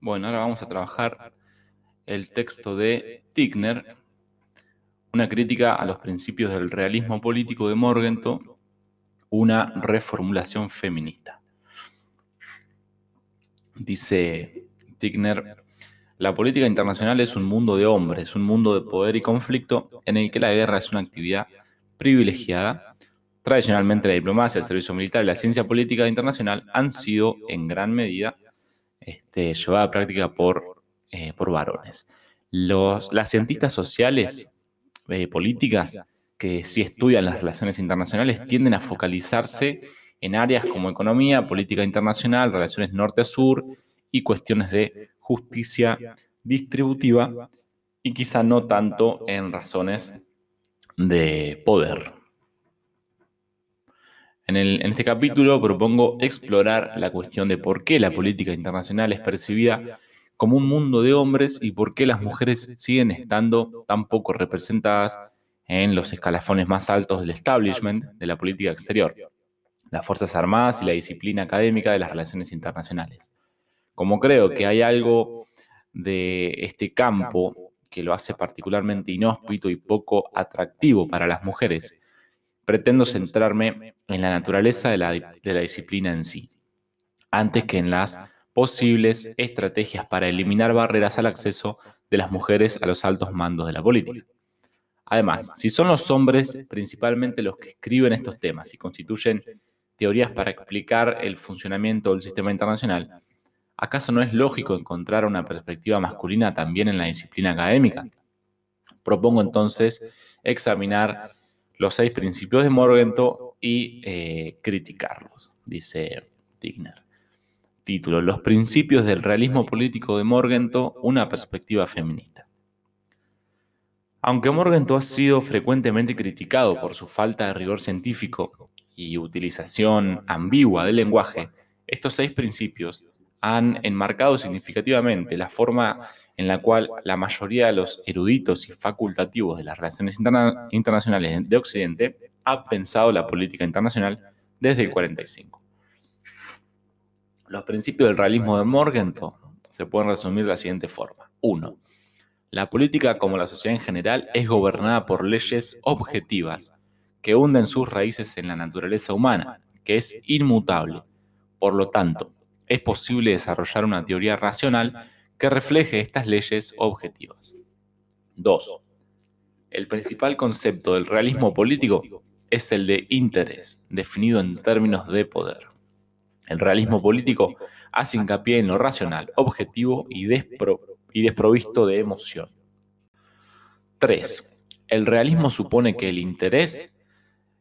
Bueno, ahora vamos a trabajar el texto de Tickner, una crítica a los principios del realismo político de Morgenthau, una reformulación feminista. Dice Tickner, la política internacional es un mundo de hombres, un mundo de poder y conflicto en el que la guerra es una actividad privilegiada. Tradicionalmente la diplomacia, el servicio militar y la ciencia política internacional han sido en gran medida este, llevada a práctica por, eh, por varones. Los, las cientistas sociales, eh, políticas, que sí estudian las relaciones internacionales, tienden a focalizarse en áreas como economía, política internacional, relaciones norte-sur y cuestiones de justicia distributiva y quizá no tanto en razones de poder. En, este capítulo propongo explorar la cuestión de por qué la política internacional es percibida como un mundo de hombres y por qué las mujeres siguen estando tan poco representadas en los escalafones más altos del establishment de la política exterior, las Fuerzas Armadas y la disciplina académica de las relaciones internacionales. Como creo que hay algo de este campo que lo hace particularmente inhóspito y poco atractivo para las mujeres, pretendo centrarme en la naturaleza de la, disciplina en sí, antes que en las posibles estrategias para eliminar barreras al acceso de las mujeres a los altos mandos de la política. Además, si son los hombres principalmente los que escriben estos temas y constituyen teorías para explicar el funcionamiento del sistema internacional, ¿acaso no es lógico encontrar una perspectiva masculina también en la disciplina académica? Propongo entonces examinar los seis principios de Morgenthau y eh, criticarlos, dice Tigner. Título, Los principios del realismo político de Morgenthau, una perspectiva feminista. Aunque Morgenthau ha sido frecuentemente criticado por su falta de rigor científico y utilización ambigua del lenguaje, estos seis principios han enmarcado significativamente la forma en la cual la mayoría de los eruditos y facultativos de las relaciones internacionales de Occidente ha pensado la política internacional desde el 45. Los principios del realismo de Morgenthau se pueden resumir de la siguiente forma. 1. La política, como la sociedad en general, es gobernada por leyes objetivas que hunden sus raíces en la naturaleza humana, que es inmutable. Por lo tanto, es posible desarrollar una teoría racional que refleje estas leyes objetivas. 2. El principal concepto del realismo político es el de interés, definido en términos de poder. El realismo político hace hincapié en lo racional, objetivo y, desprovisto de emoción. 3. El realismo supone que el interés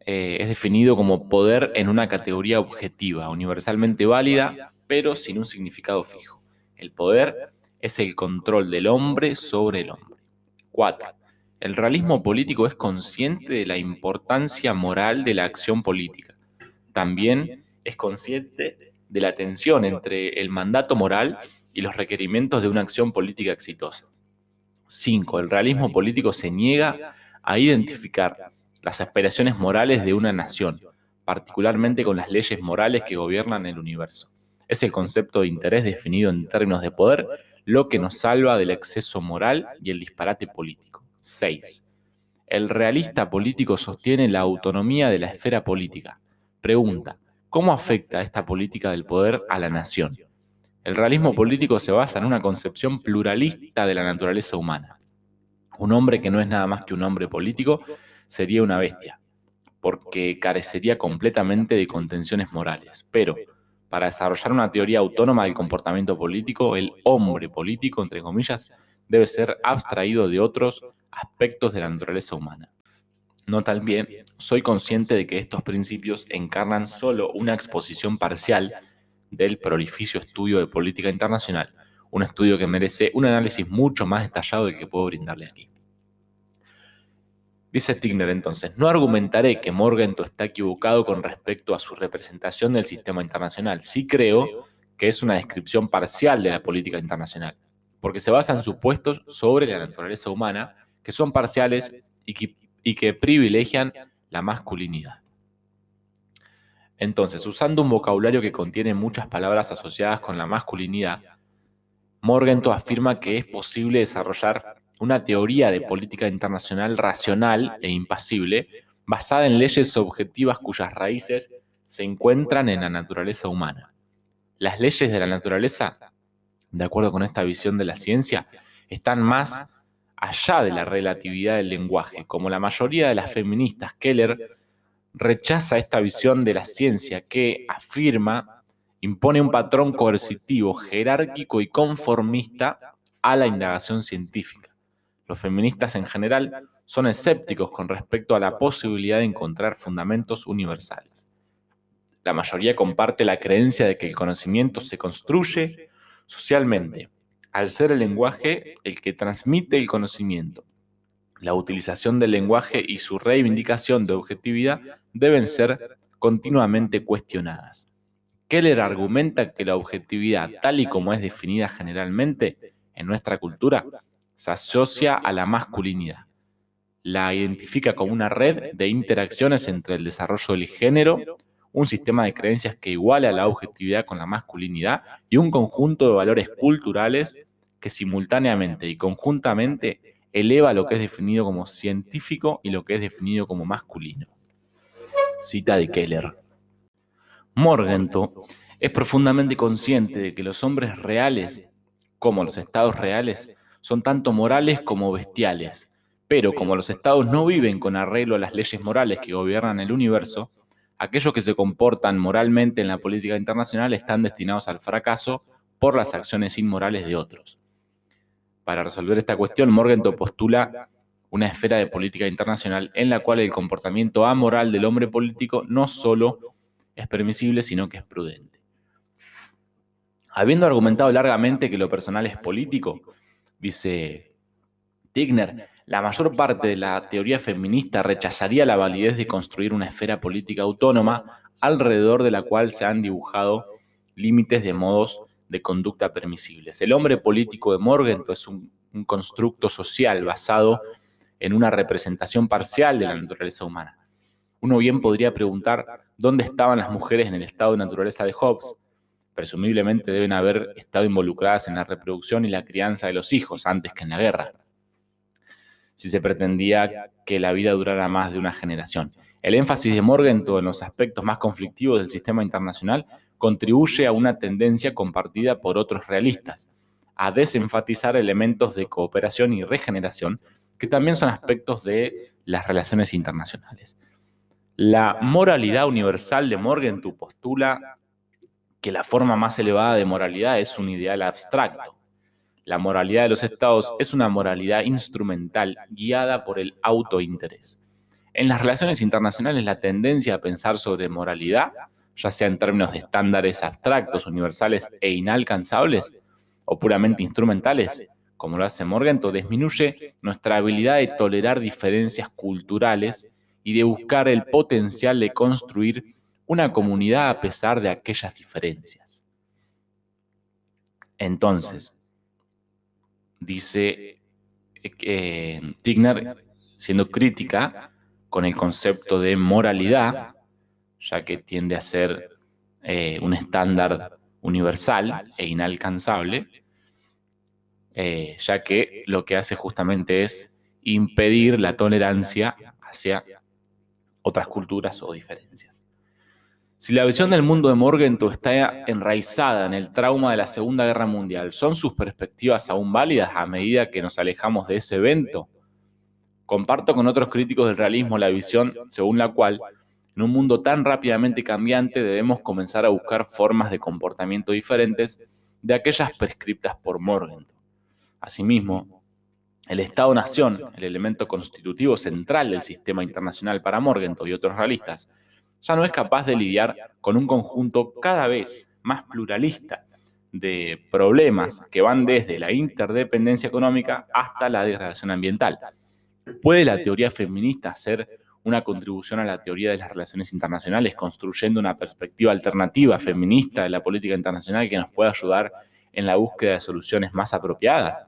eh, es definido como poder en una categoría objetiva, universalmente válida, pero sin un significado fijo. El poder es el control del hombre sobre el hombre. 4. El realismo político es consciente de la importancia moral de la acción política. También es consciente de la tensión entre el mandato moral y los requerimientos de una acción política exitosa. 5. El realismo político se niega a identificar las aspiraciones morales de una nación, particularmente con las leyes morales que gobiernan el universo. Es el concepto de interés definido en términos de poder lo que nos salva del exceso moral y el disparate político. 6. El realista político sostiene la autonomía de la esfera política. Pregunta, ¿cómo afecta esta política del poder a la nación? El realismo político se basa en una concepción pluralista de la naturaleza humana. Un hombre que no es nada más que un hombre político sería una bestia, porque carecería completamente de contenciones morales. Pero, para desarrollar una teoría autónoma del comportamiento político, el hombre político, entre comillas, debe ser abstraído de otros aspectos de la naturaleza humana. No también soy consciente de que estos principios encarnan solo una exposición parcial del prolificio estudio de política internacional, un estudio que merece un análisis mucho más detallado del que puedo brindarle aquí. Dice Stigner entonces, no argumentaré que Morgenthau está equivocado con respecto a su representación del sistema internacional. Sí creo que es una descripción parcial de la política internacional, porque se basa en supuestos sobre la naturaleza humana que son parciales y que, y que privilegian la masculinidad. Entonces, usando un vocabulario que contiene muchas palabras asociadas con la masculinidad, Morgenthau afirma que es posible desarrollar una teoría de política internacional racional e impasible basada en leyes objetivas cuyas raíces se encuentran en la naturaleza humana. Las leyes de la naturaleza, de acuerdo con esta visión de la ciencia, están más allá de la relatividad del lenguaje. Como la mayoría de las feministas, Keller rechaza esta visión de la ciencia que afirma impone un patrón coercitivo, jerárquico y conformista a la indagación científica. Los feministas en general son escépticos con respecto a la posibilidad de encontrar fundamentos universales. La mayoría comparte la creencia de que el conocimiento se construye socialmente, al ser el lenguaje el que transmite el conocimiento. La utilización del lenguaje y su reivindicación de objetividad deben ser continuamente cuestionadas. Keller argumenta que la objetividad, tal y como es definida generalmente en nuestra cultura, se asocia a la masculinidad. La identifica como una red de interacciones entre el desarrollo del género, un sistema de creencias que iguala la objetividad con la masculinidad y un conjunto de valores culturales que simultáneamente y conjuntamente eleva lo que es definido como científico y lo que es definido como masculino. Cita de Keller. Morgenthau es profundamente consciente de que los hombres reales, como los estados reales, son tanto morales como bestiales, pero como los estados no viven con arreglo a las leyes morales que gobiernan el universo, aquellos que se comportan moralmente en la política internacional están destinados al fracaso por las acciones inmorales de otros. Para resolver esta cuestión, Morgenthau postula una esfera de política internacional en la cual el comportamiento amoral del hombre político no solo es permisible, sino que es prudente. Habiendo argumentado largamente que lo personal es político, dice Tigner, la mayor parte de la teoría feminista rechazaría la validez de construir una esfera política autónoma alrededor de la cual se han dibujado límites de modos de conducta permisibles. El hombre político de Morgenthau es un, un constructo social basado en una representación parcial de la naturaleza humana. Uno bien podría preguntar dónde estaban las mujeres en el estado de naturaleza de Hobbes. Presumiblemente deben haber estado involucradas en la reproducción y la crianza de los hijos antes que en la guerra, si se pretendía que la vida durara más de una generación. El énfasis de Morgenthau en los aspectos más conflictivos del sistema internacional contribuye a una tendencia compartida por otros realistas, a desenfatizar elementos de cooperación y regeneración que también son aspectos de las relaciones internacionales. La moralidad universal de Morgenthau postula que la forma más elevada de moralidad es un ideal abstracto. La moralidad de los estados es una moralidad instrumental guiada por el autointerés. En las relaciones internacionales la tendencia a pensar sobre moralidad, ya sea en términos de estándares abstractos, universales e inalcanzables, o puramente instrumentales, como lo hace Morgenthau, disminuye nuestra habilidad de tolerar diferencias culturales y de buscar el potencial de construir una comunidad a pesar de aquellas diferencias. Entonces, dice eh, Tigner, siendo crítica con el concepto de moralidad, ya que tiende a ser eh, un estándar universal e inalcanzable, eh, ya que lo que hace justamente es impedir la tolerancia hacia otras culturas o diferencias. Si la visión del mundo de Morgenthau está enraizada en el trauma de la Segunda Guerra Mundial, ¿son sus perspectivas aún válidas a medida que nos alejamos de ese evento? Comparto con otros críticos del realismo la visión según la cual, en un mundo tan rápidamente cambiante, debemos comenzar a buscar formas de comportamiento diferentes de aquellas prescriptas por Morgenthau. Asimismo, el Estado-Nación, el elemento constitutivo central del sistema internacional para Morgenthau y otros realistas, ya no es capaz de lidiar con un conjunto cada vez más pluralista de problemas que van desde la interdependencia económica hasta la degradación ambiental. ¿Puede la teoría feminista ser una contribución a la teoría de las relaciones internacionales, construyendo una perspectiva alternativa feminista de la política internacional que nos pueda ayudar en la búsqueda de soluciones más apropiadas?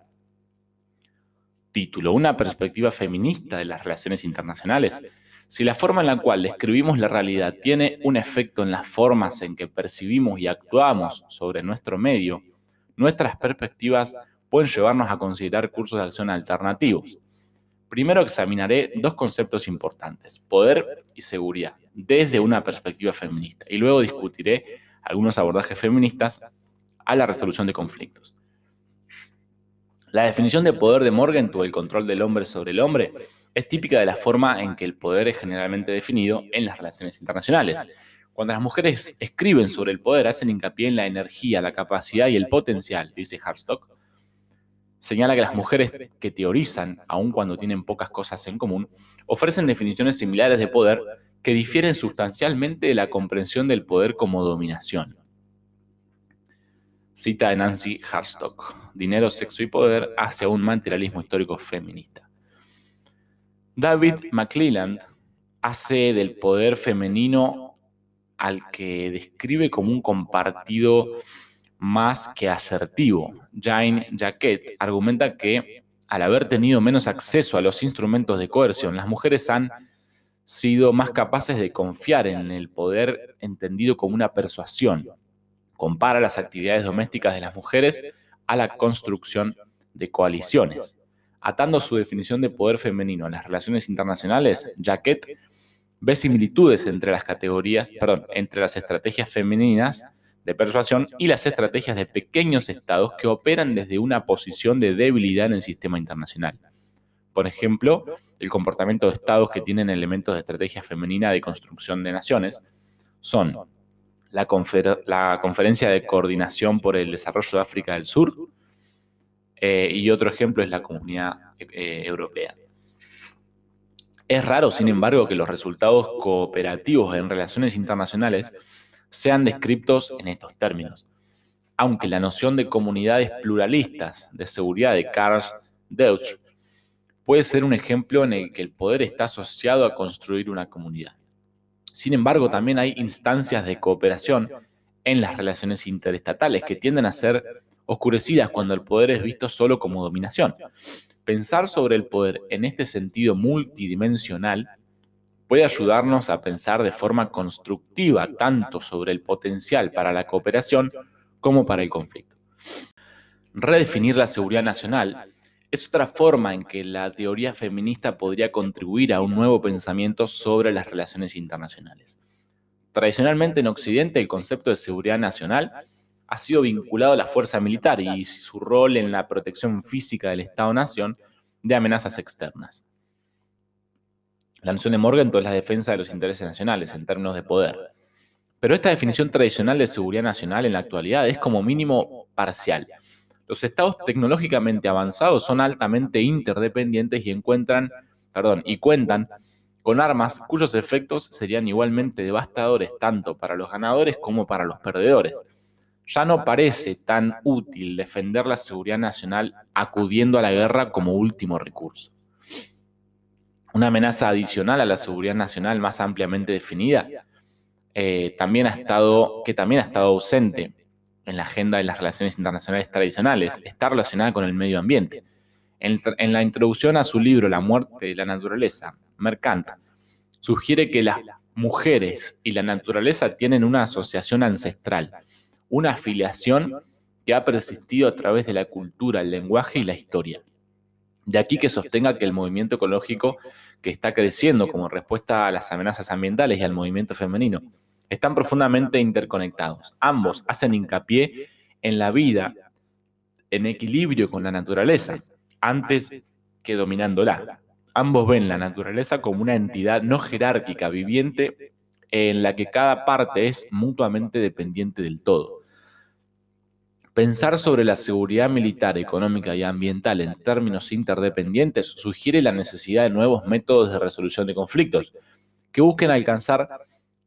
título, una perspectiva feminista de las relaciones internacionales, si la forma en la cual describimos la realidad tiene un efecto en las formas en que percibimos y actuamos sobre nuestro medio, nuestras perspectivas pueden llevarnos a considerar cursos de acción alternativos. Primero examinaré dos conceptos importantes, poder y seguridad, desde una perspectiva feminista, y luego discutiré algunos abordajes feministas a la resolución de conflictos. La definición de poder de Morgenthau, el control del hombre sobre el hombre, es típica de la forma en que el poder es generalmente definido en las relaciones internacionales. Cuando las mujeres escriben sobre el poder, hacen hincapié en la energía, la capacidad y el potencial, dice Harstock, señala que las mujeres que teorizan, aun cuando tienen pocas cosas en común, ofrecen definiciones similares de poder que difieren sustancialmente de la comprensión del poder como dominación. Cita de Nancy Harstock, Dinero, Sexo y Poder hacia un materialismo histórico feminista. David McClelland hace del poder femenino al que describe como un compartido más que asertivo. Jane Jacquet argumenta que al haber tenido menos acceso a los instrumentos de coerción, las mujeres han sido más capaces de confiar en el poder entendido como una persuasión. Compara las actividades domésticas de las mujeres a la construcción de coaliciones. Atando su definición de poder femenino a las relaciones internacionales, Jacquet ve similitudes entre las categorías, perdón, entre las estrategias femeninas de persuasión y las estrategias de pequeños estados que operan desde una posición de debilidad en el sistema internacional. Por ejemplo, el comportamiento de estados que tienen elementos de estrategia femenina de construcción de naciones son la, Conferencia de Coordinación por el Desarrollo de África del Sur eh, y otro ejemplo es la Comunidad eh, Europea. Es raro, sin embargo, que los resultados cooperativos en relaciones internacionales sean descritos en estos términos. Aunque la noción de comunidades pluralistas de seguridad de Karl Deutsch puede ser un ejemplo en el que el poder está asociado a construir una comunidad. Sin embargo, también hay instancias de cooperación en las relaciones interestatales que tienden a ser oscurecidas cuando el poder es visto solo como dominación. Pensar sobre el poder en este sentido multidimensional puede ayudarnos a pensar de forma constructiva tanto sobre el potencial para la cooperación como para el conflicto. Redefinir la seguridad nacional es otra forma en que la teoría feminista podría contribuir a un nuevo pensamiento sobre las relaciones internacionales. Tradicionalmente en Occidente el concepto de seguridad nacional ha sido vinculado a la fuerza militar y su rol en la protección física del Estado-Nación de amenazas externas. La noción de Morgenthau es la defensa de los intereses nacionales en términos de poder. Pero esta definición tradicional de seguridad nacional en la actualidad es como mínimo parcial. Los estados tecnológicamente avanzados son altamente interdependientes y encuentran, perdón, y cuentan con armas cuyos efectos serían igualmente devastadores tanto para los ganadores como para los perdedores. Ya no parece tan útil defender la seguridad nacional acudiendo a la guerra como último recurso. una amenaza adicional a la seguridad nacional más ampliamente definida, eh, también ha estado, que también ha estado ausente en la agenda de las relaciones internacionales tradicionales, está relacionada con el medio ambiente. En, en la introducción a su libro La muerte de la naturaleza, Mercant sugiere que las mujeres y la naturaleza tienen una asociación ancestral, una afiliación que ha persistido a través de la cultura, el lenguaje y la historia. De aquí que sostenga que el movimiento ecológico que está creciendo como respuesta a las amenazas ambientales y al movimiento femenino están profundamente interconectados. Ambos hacen hincapié en la vida en equilibrio con la naturaleza, antes que dominándola. Ambos ven la naturaleza como una entidad no jerárquica, viviente, en la que cada parte es mutuamente dependiente del todo. Pensar sobre la seguridad militar, económica y ambiental en términos interdependientes sugiere la necesidad de nuevos métodos de resolución de conflictos que busquen alcanzar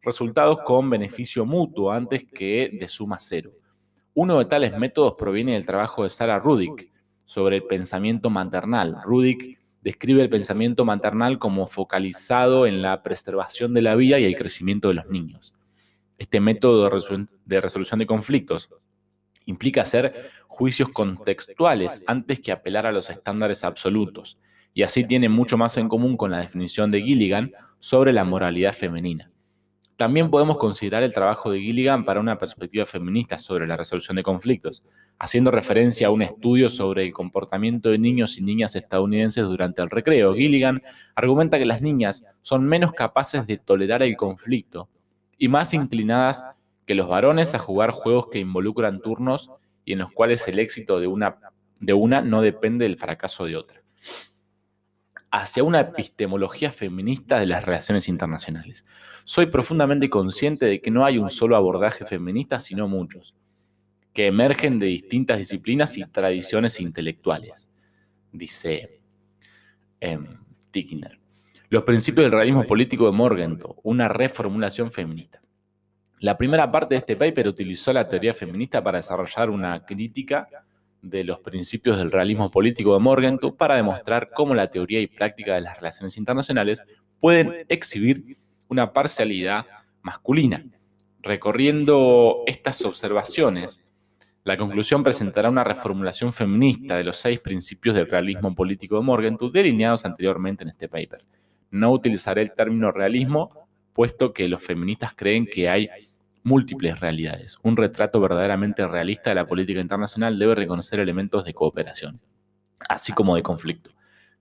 resultados con beneficio mutuo antes que de suma cero. Uno de tales métodos proviene del trabajo de Sarah Rudick sobre el pensamiento maternal. Rudick describe el pensamiento maternal como focalizado en la preservación de la vida y el crecimiento de los niños. Este método de resolución de conflictos Implica hacer juicios contextuales antes que apelar a los estándares absolutos, y así tiene mucho más en común con la definición de Gilligan sobre la moralidad femenina. También podemos considerar el trabajo de Gilligan para una perspectiva feminista sobre la resolución de conflictos, haciendo referencia a un estudio sobre el comportamiento de niños y niñas estadounidenses durante el recreo. Gilligan argumenta que las niñas son menos capaces de tolerar el conflicto y más inclinadas que los varones a jugar juegos que involucran turnos y en los cuales el éxito de una, de una no depende del fracaso de otra hacia una epistemología feminista de las relaciones internacionales. Soy profundamente consciente de que no hay un solo abordaje feminista, sino muchos, que emergen de distintas disciplinas y tradiciones intelectuales, dice eh, Los principios del realismo político de Morgenthau, una reformulación feminista. La primera parte de este paper utilizó la teoría feminista para desarrollar una crítica de los principios del realismo político de Morgenthau para demostrar cómo la teoría y práctica de las relaciones internacionales pueden exhibir una parcialidad masculina. Recorriendo estas observaciones, la conclusión presentará una reformulación feminista de los seis principios del realismo político de Morgenthau delineados anteriormente en este paper. No utilizaré el término realismo, puesto que los feministas creen que hay múltiples realidades. Un retrato verdaderamente realista de la política internacional debe reconocer elementos de cooperación, así como de conflicto,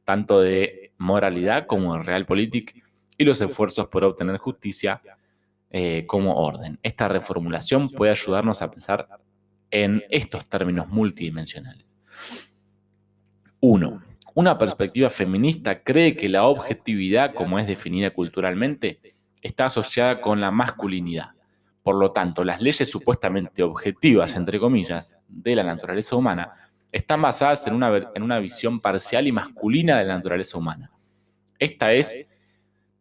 tanto de moralidad como de realpolitik y los esfuerzos por obtener justicia eh, como orden. Esta reformulación puede ayudarnos a pensar en estos términos multidimensionales. 1. Una perspectiva feminista cree que la objetividad, como es definida culturalmente, está asociada con la masculinidad por lo tanto, las leyes supuestamente objetivas, entre comillas, de la naturaleza humana, están basadas en una, en una visión parcial y masculina de la naturaleza humana. Esta es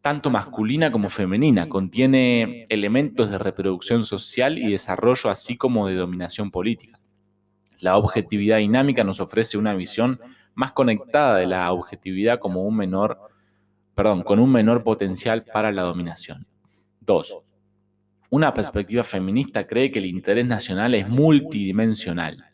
tanto masculina como femenina, contiene elementos de reproducción social y desarrollo, así como de dominación política. La objetividad dinámica nos ofrece una visión más conectada de la objetividad como un menor, perdón, con un menor potencial para la dominación. 2. Una perspectiva feminista cree que el interés nacional es multidimensional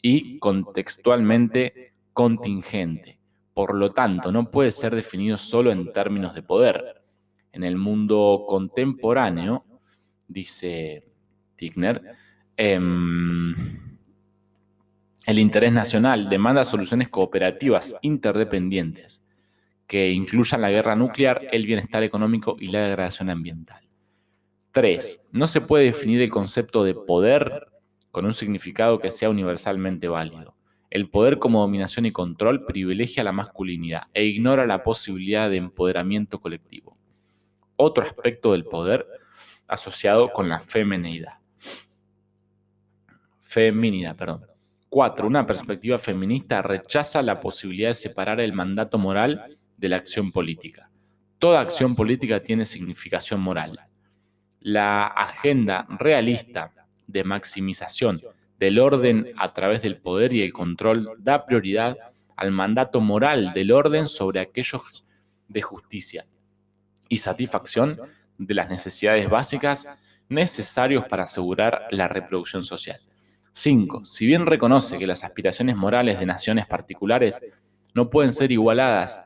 y contextualmente contingente. Por lo tanto, no puede ser definido solo en términos de poder. En el mundo contemporáneo, dice Tigner, em, el interés nacional demanda soluciones cooperativas interdependientes que incluyan la guerra nuclear, el bienestar económico y la degradación ambiental. Tres, no se puede definir el concepto de poder con un significado que sea universalmente válido. El poder como dominación y control privilegia la masculinidad e ignora la posibilidad de empoderamiento colectivo. Otro aspecto del poder asociado con la feminidad. Feminidad, perdón. Cuatro, una perspectiva feminista rechaza la posibilidad de separar el mandato moral de la acción política. Toda acción política tiene significación moral la agenda realista de maximización del orden a través del poder y el control da prioridad al mandato moral del orden sobre aquellos de justicia y satisfacción de las necesidades básicas necesarios para asegurar la reproducción social. 5. Si bien reconoce que las aspiraciones morales de naciones particulares no pueden ser igualadas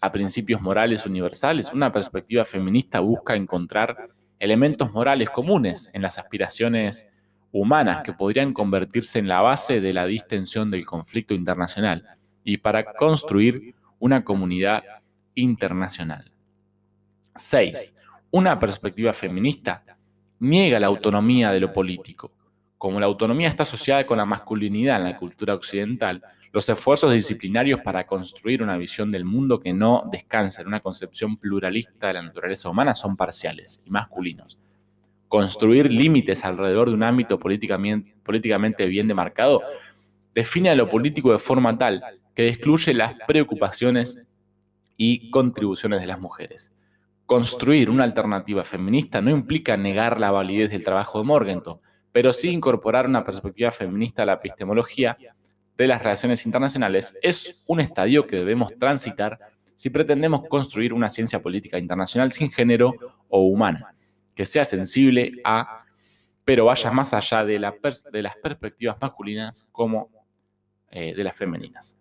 a principios morales universales, una perspectiva feminista busca encontrar elementos morales comunes en las aspiraciones humanas que podrían convertirse en la base de la distensión del conflicto internacional y para construir una comunidad internacional. 6. Una perspectiva feminista niega la autonomía de lo político. Como la autonomía está asociada con la masculinidad en la cultura occidental, los esfuerzos disciplinarios para construir una visión del mundo que no descansa en una concepción pluralista de la naturaleza humana son parciales y masculinos. Construir límites alrededor de un ámbito políticamente, bien demarcado define a lo político de forma tal que excluye las preocupaciones y contribuciones de las mujeres. Construir una alternativa feminista no implica negar la validez del trabajo de Morgenthau, pero sí incorporar una perspectiva feminista a la epistemología de las relaciones internacionales es un estadio que debemos transitar si pretendemos construir una ciencia política internacional sin género o humana, que sea sensible a, pero vaya más allá de, de las perspectivas masculinas como eh, de las femeninas.